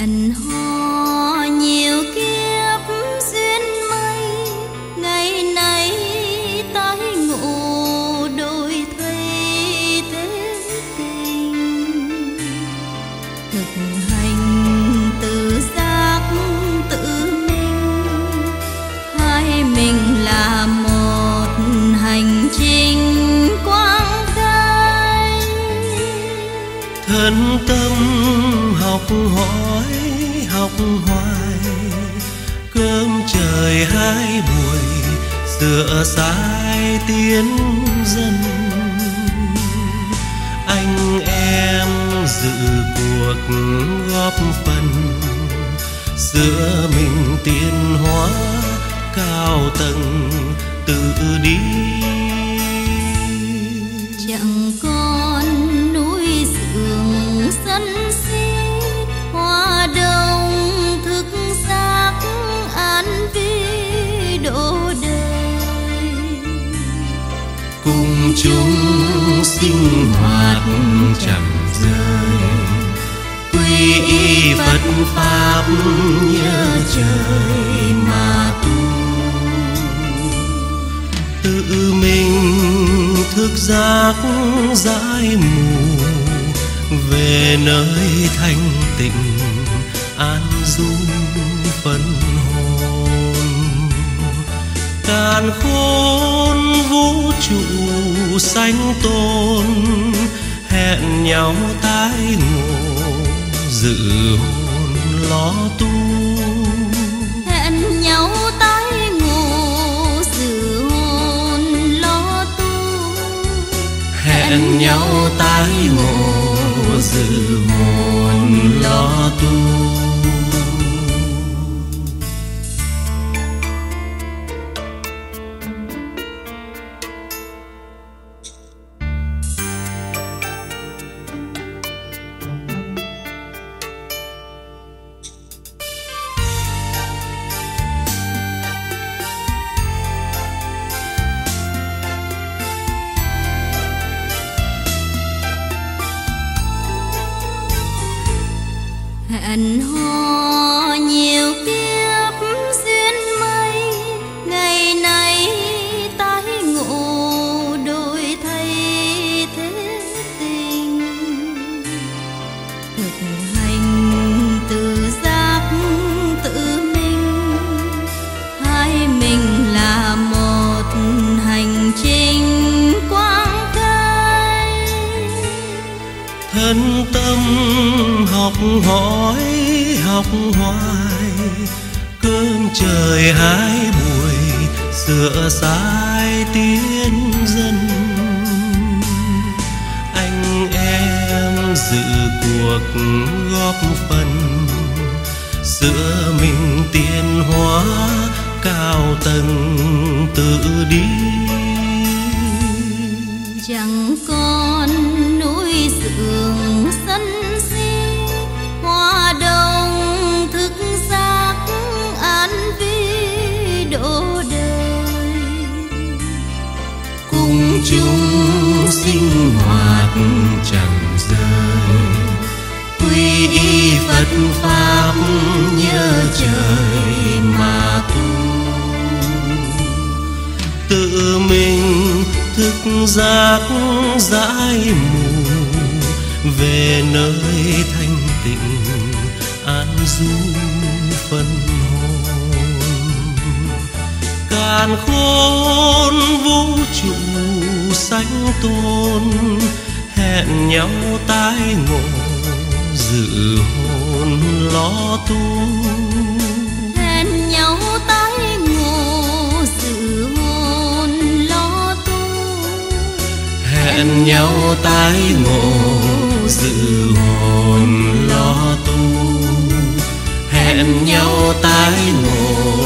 hạnh hoa thân tâm học hỏi, học hoài. Cơm trời hai buổi, sửa sai tiến dân. Anh em dự cuộc góp phần giữa mình tiến hóa cao tầng, tự đi. Chẳng có cùng chúng sinh hoạt chẳng rời. Quy y phật pháp nhớ trời mà tu. Tự mình thức giác giải mù, về nơi thanh tịnh an du phân hồn. Càn khôn trụ sanh tôn hẹn nhau tái ngộ dự hồn lo tu. Hẹn nhau tái ngộ dự hồn lo tu. Hẹn nhau tái ngộ dự hồn lo tu hẹn hò thân tâm học hỏi, học hoài. Cơm trời hai buổi sửa sai tiến dần anh em dự cuộc góp phần, sửa mình tiến hóa cao tầng tự đi. Chúng sinh hoạt chẳng rời. Quy y phật pháp nhớ trời mà tu. Tự mình thức giác giải mù, về nơi thanh tịnh an du phân hồn. Càn khôn vũ trụ sanh tôn hẹn nhau tái ngộ dự hồn lo tu hẹn nhau tái ngộ dự hồn lo tu hẹn nhau tái ngộ dự hồn lo tu hẹn nhau tái ngộ